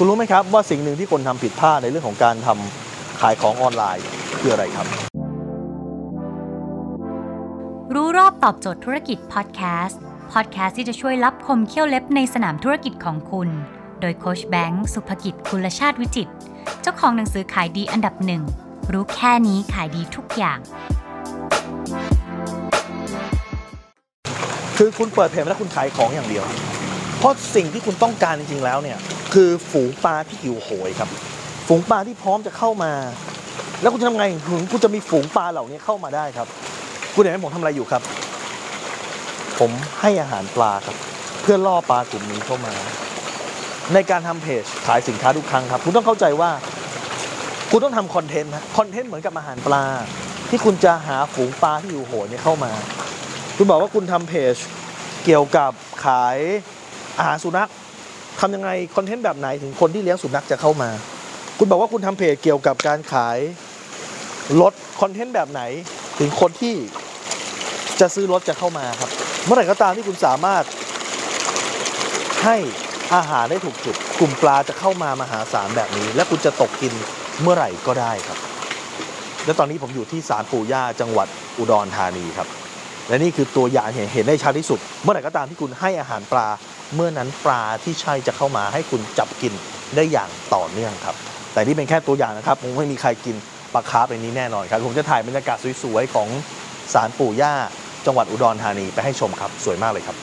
คุณรู้ไหมครับว่าสิ่งหนึ่งที่คนทำผิดพลาดในเรื่องของการทำขายของออนไลน์คืออะไรครับ รู้รอบตอบโจทย์ธุรกิจพอดแคสต์พอดแคสต์ที่จะช่วยรับคมเขี้ยวเล็บในสนามธุรกิจของคุณ โดยโคชแบงค์สุภกิจคุลชาติวิจิตรเจ้าของหนังสือขายดีอันดับหนึ่งรู้แค่นี้ขายดีทุกอย่าง คือคุณเปิดเพจแล้วคุณขายของอย่างเดียว เพราะสิ่งที่คุณต้องการจริงๆแล้วเนี่ย คือฝูงปลาที่หิวโหยครับ ฝูงปลาที่พร้อมจะเข้ามา แล้วคุณจะทำไงถึงคุณจะมีฝูงปลาเหล่านี้เข้ามาได้ครับ คุณเห็นไหมผมทำอะไรอยู่ครับ ผมให้อาหารปลาครับ เพื่อล่อปลากลุ่มนี้เข้ามา ในการทำเพจขายสินค้าทุกครั้งครับ คุณต้องเข้าใจว่า คุณต้องทำคอนเทนต์นะคอนเทนต์เหมือนกับอาหารปลา ที่คุณจะหาฝูงปลาที่หิวโหยเนี่ยเข้ามา คุณบอกว่าคุณทำเพจเกี่ยวกับขายอาหารสุนัข ทำยังไงคอนเทนต์แบบไหนถึงคนที่เลี้ยงสุนัขจะเข้ามา คุณบอกว่าคุณทำเพจเกี่ยวกับการขายรถคอนเทนต์แบบไหน ถึงคนที่จะซื้อรถจะเข้ามาครับ เมื่อไหร่ก็ตามที่คุณสามารถให้อาหารได้ถูกจุดกลุ่มปลาจะเข้ามามหาศาลแบบนี้ และคุณจะตกกินเมื่อไหร่ก็ได้ครับ และตอนนี้ผมอยู่ที่ศาลปู่ย่าจังหวัดอุดรธานีครับ และนี่คือตัวอย่างเห็นเห็นได้ชัดที่สุด เมื่อไหร่ก็ตามที่คุณให้อาหารปลา เมื่อนั้นปลาที่ใช่จะเข้ามาให้คุณจับกินได้อย่างต่อเนื่องครับ แต่นี่เป็นแค่ตัวอย่างนะครับคงไม่มีใครกินปลาคาร์ฟในนี้แน่นอนครับผมจะถ่ายบรรยากาศสวยๆของศาลปู่ย่า จังหวัดอุดรธานีไปให้ชมครับ สวยมากเลยครับ